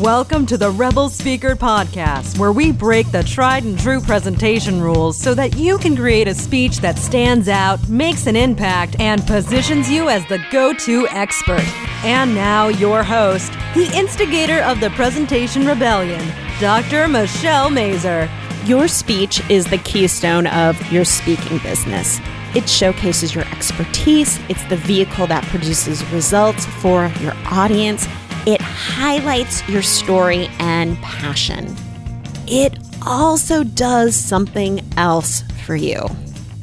Welcome to the Rebel Speaker Podcast, where we break the tried and true presentation rules so that you can create a speech that stands out, makes an impact, and positions you as the go to expert. And now, your host, the instigator of the Presentation Rebellion, Dr. Michelle Mazur. Your speech is the keystone of your speaking business. It showcases your expertise, it's the vehicle that produces results for your audience highlights your story and passion. It also does something else for you.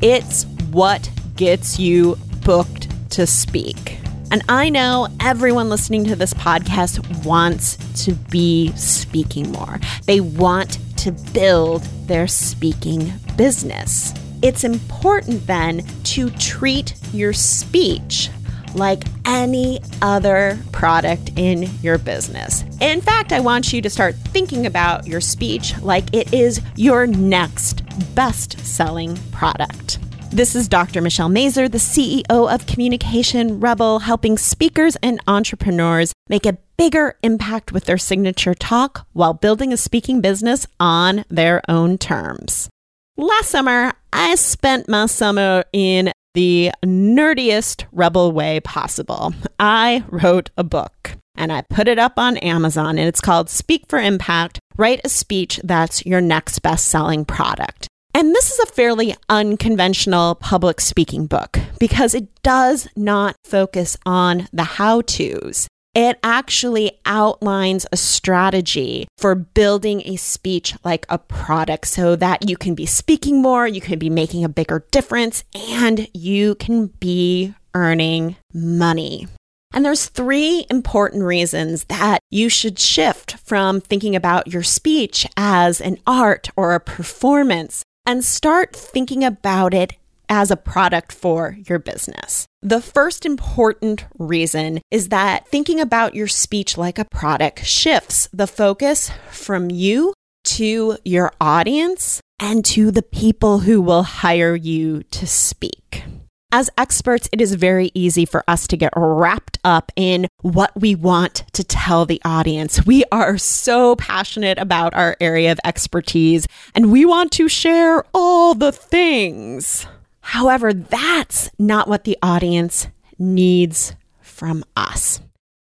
It's what gets you booked to speak. And I know everyone listening to this podcast wants to be speaking more. They want to build their speaking business. It's important then to treat your speech like any other product in your business. In fact, I want you to start thinking about your speech like it is your next best selling product. This is Dr. Michelle Mazur, the CEO of Communication Rebel, helping speakers and entrepreneurs make a bigger impact with their signature talk while building a speaking business on their own terms. Last summer, I spent my summer in the nerdiest rebel way possible. I wrote a book and I put it up on Amazon and it's called Speak for Impact Write a Speech That's Your Next Best Selling Product. And this is a fairly unconventional public speaking book because it does not focus on the how to's. It actually outlines a strategy for building a speech like a product so that you can be speaking more, you can be making a bigger difference, and you can be earning money. And there's three important reasons that you should shift from thinking about your speech as an art or a performance and start thinking about it as a product for your business. The first important reason is that thinking about your speech like a product shifts the focus from you to your audience and to the people who will hire you to speak. As experts, it is very easy for us to get wrapped up in what we want to tell the audience. We are so passionate about our area of expertise and we want to share all the things. However, that's not what the audience needs from us.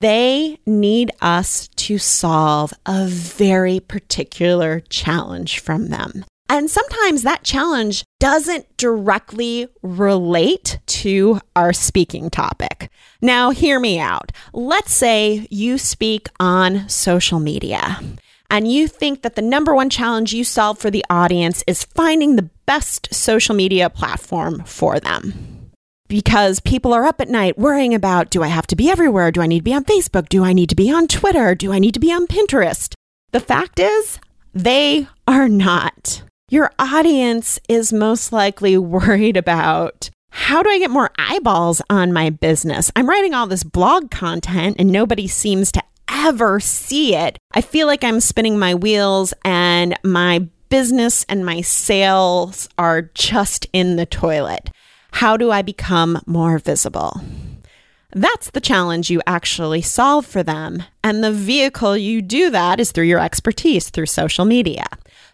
They need us to solve a very particular challenge from them. And sometimes that challenge doesn't directly relate to our speaking topic. Now, hear me out. Let's say you speak on social media and you think that the number one challenge you solve for the audience is finding the best social media platform for them. Because people are up at night worrying about do I have to be everywhere? Do I need to be on Facebook? Do I need to be on Twitter? Do I need to be on Pinterest? The fact is, they are not. Your audience is most likely worried about how do I get more eyeballs on my business? I'm writing all this blog content and nobody seems to ever see it, I feel like I'm spinning my wheels and my business and my sales are just in the toilet. How do I become more visible? That's the challenge you actually solve for them. And the vehicle you do that is through your expertise, through social media.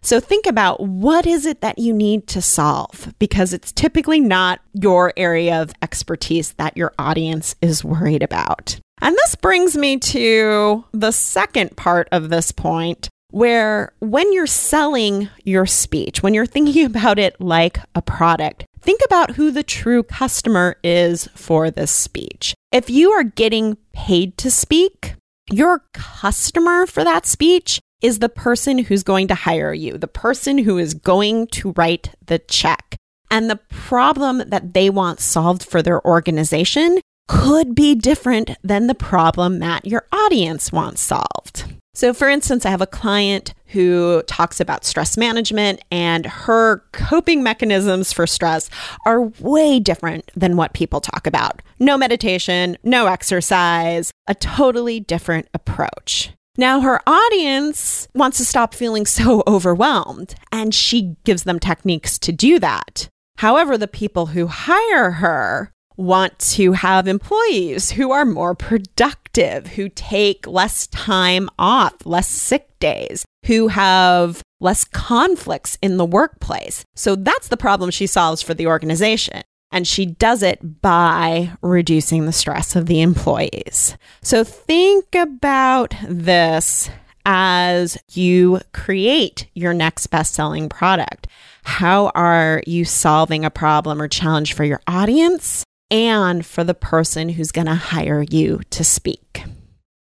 So think about what is it that you need to solve because it's typically not your area of expertise that your audience is worried about. And this brings me to the second part of this point where when you're selling your speech, when you're thinking about it like a product, think about who the true customer is for this speech. If you are getting paid to speak, your customer for that speech is the person who's going to hire you, the person who is going to write the check. And the problem that they want solved for their organization could be different than the problem that your audience wants solved. So, for instance, I have a client who talks about stress management, and her coping mechanisms for stress are way different than what people talk about. No meditation, no exercise, a totally different approach. Now, her audience wants to stop feeling so overwhelmed, and she gives them techniques to do that. However, the people who hire her want to have employees who are more productive, who take less time off, less sick days, who have less conflicts in the workplace. So that's the problem she solves for the organization. And she does it by reducing the stress of the employees. So think about this as you create your next best selling product. How are you solving a problem or challenge for your audience and for the person who's going to hire you to speak?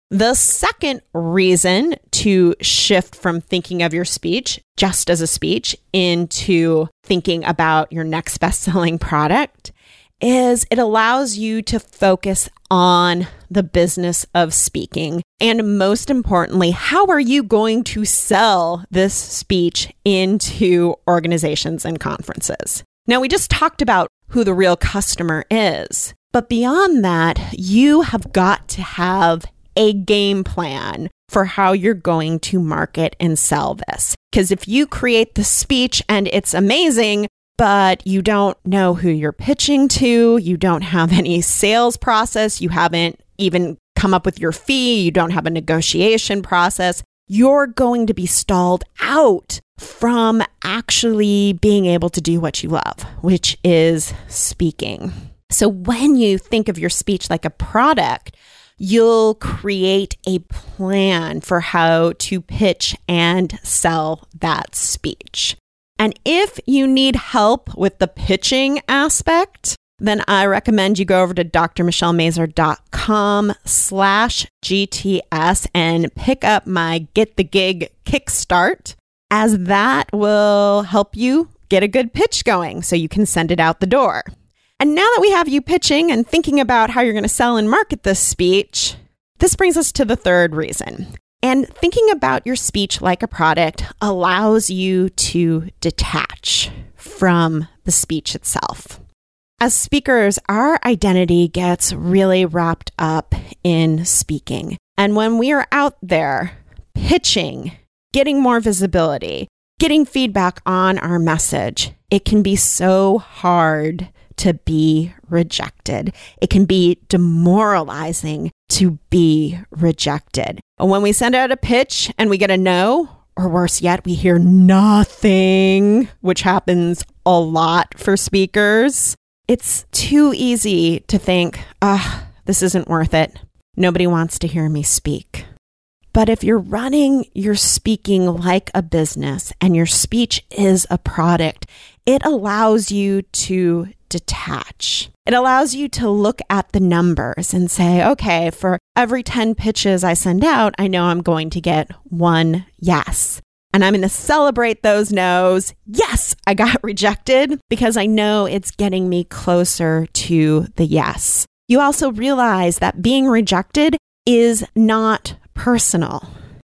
The second reason to shift from thinking of your speech just as a speech into thinking about your next best selling product is it allows you to focus on the business of speaking. And most importantly, how are you going to sell this speech into organizations and conferences? Now, we just talked about who the real customer is, but beyond that, you have got to have a game plan for how you're going to market and sell this. Because if you create the speech and it's amazing, but you don't know who you're pitching to, you don't have any sales process, you haven't even come up with your fee, you don't have a negotiation process, you're going to be stalled out from actually being able to do what you love, which is speaking. So when you think of your speech like a product, you'll create a plan for how to pitch and sell that speech. And if you need help with the pitching aspect, then I recommend you go over to drmichellemazur.com slash GTS and pick up my Get the Gig Kickstart, as that will help you get a good pitch going so you can send it out the door. And now that we have you pitching and thinking about how you're going to sell and market this speech, this brings us to the third reason. And thinking about your speech like a product allows you to detach from the speech itself. As speakers, our identity gets really wrapped up in speaking. And when we are out there pitching, getting more visibility, getting feedback on our message, it can be so hard to be rejected. It can be demoralizing to be rejected. And when we send out a pitch and we get a no, or worse yet, we hear nothing, which happens a lot for speakers, it's too easy to think, ah, oh, this isn't worth it. Nobody wants to hear me speak. But if you're running your speaking like a business and your speech is a product, it allows you to detach. It allows you to look at the numbers and say, okay, for every 10 pitches I send out, I know I'm going to get one yes. And I'm going to celebrate those no's. Yes, I got rejected because I know it's getting me closer to the yes. You also realize that being rejected is not personal.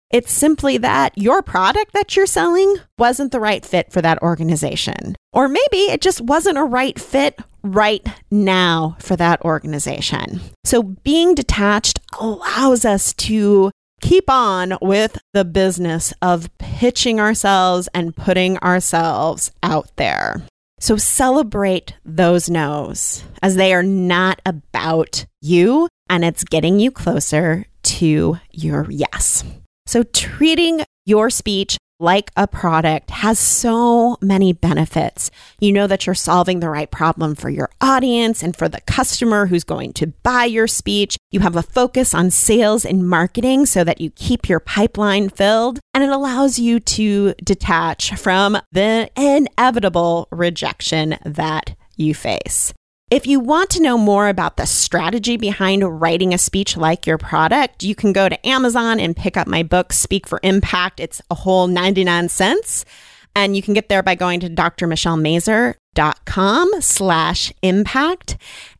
It's simply that your product that you're selling wasn't the right fit for that organization. Or maybe it just wasn't a right fit right now for that organization. So being detached allows us to keep on with the business of pitching ourselves and putting ourselves out there. So celebrate those no's as they are not about you and it's getting you closer to your yes. So, treating your speech like a product has so many benefits. You know that you're solving the right problem for your audience and for the customer who's going to buy your speech. You have a focus on sales and marketing so that you keep your pipeline filled, and it allows you to detach from the inevitable rejection that you face. If you want to know more about the strategy behind writing a speech like your product, you can go to Amazon and pick up my book, Speak for Impact. It's a whole 99 cents. And you can get there by going to drmichellemazur.com slash impact.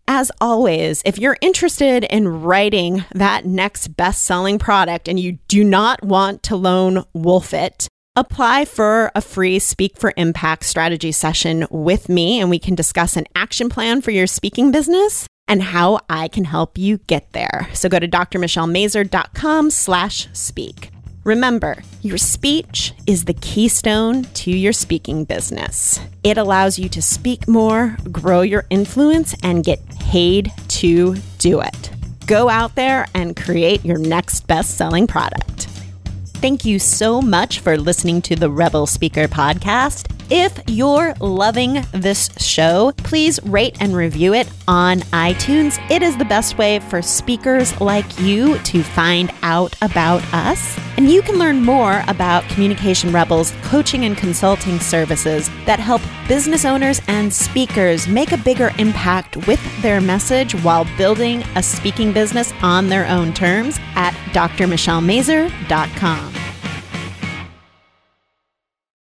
As always, if you're interested in writing that next best-selling product and you do not want to lone wolf it, Apply for a free Speak for Impact strategy session with me, and we can discuss an action plan for your speaking business and how I can help you get there. So go to drmichellemazur.com slash speak. Remember, your speech is the keystone to your speaking business. It allows you to speak more, grow your influence, and get paid to do it. Go out there and create your next best selling product. Thank you so much for listening to the Rebel Speaker podcast. If you're loving this show, please rate and review it on iTunes. It is the best way for speakers like you to find out about us. And you can learn more about Communication Rebels coaching and consulting services that help business owners and speakers make a bigger impact with their message while building a speaking business on their own terms at drmichellemazur.com.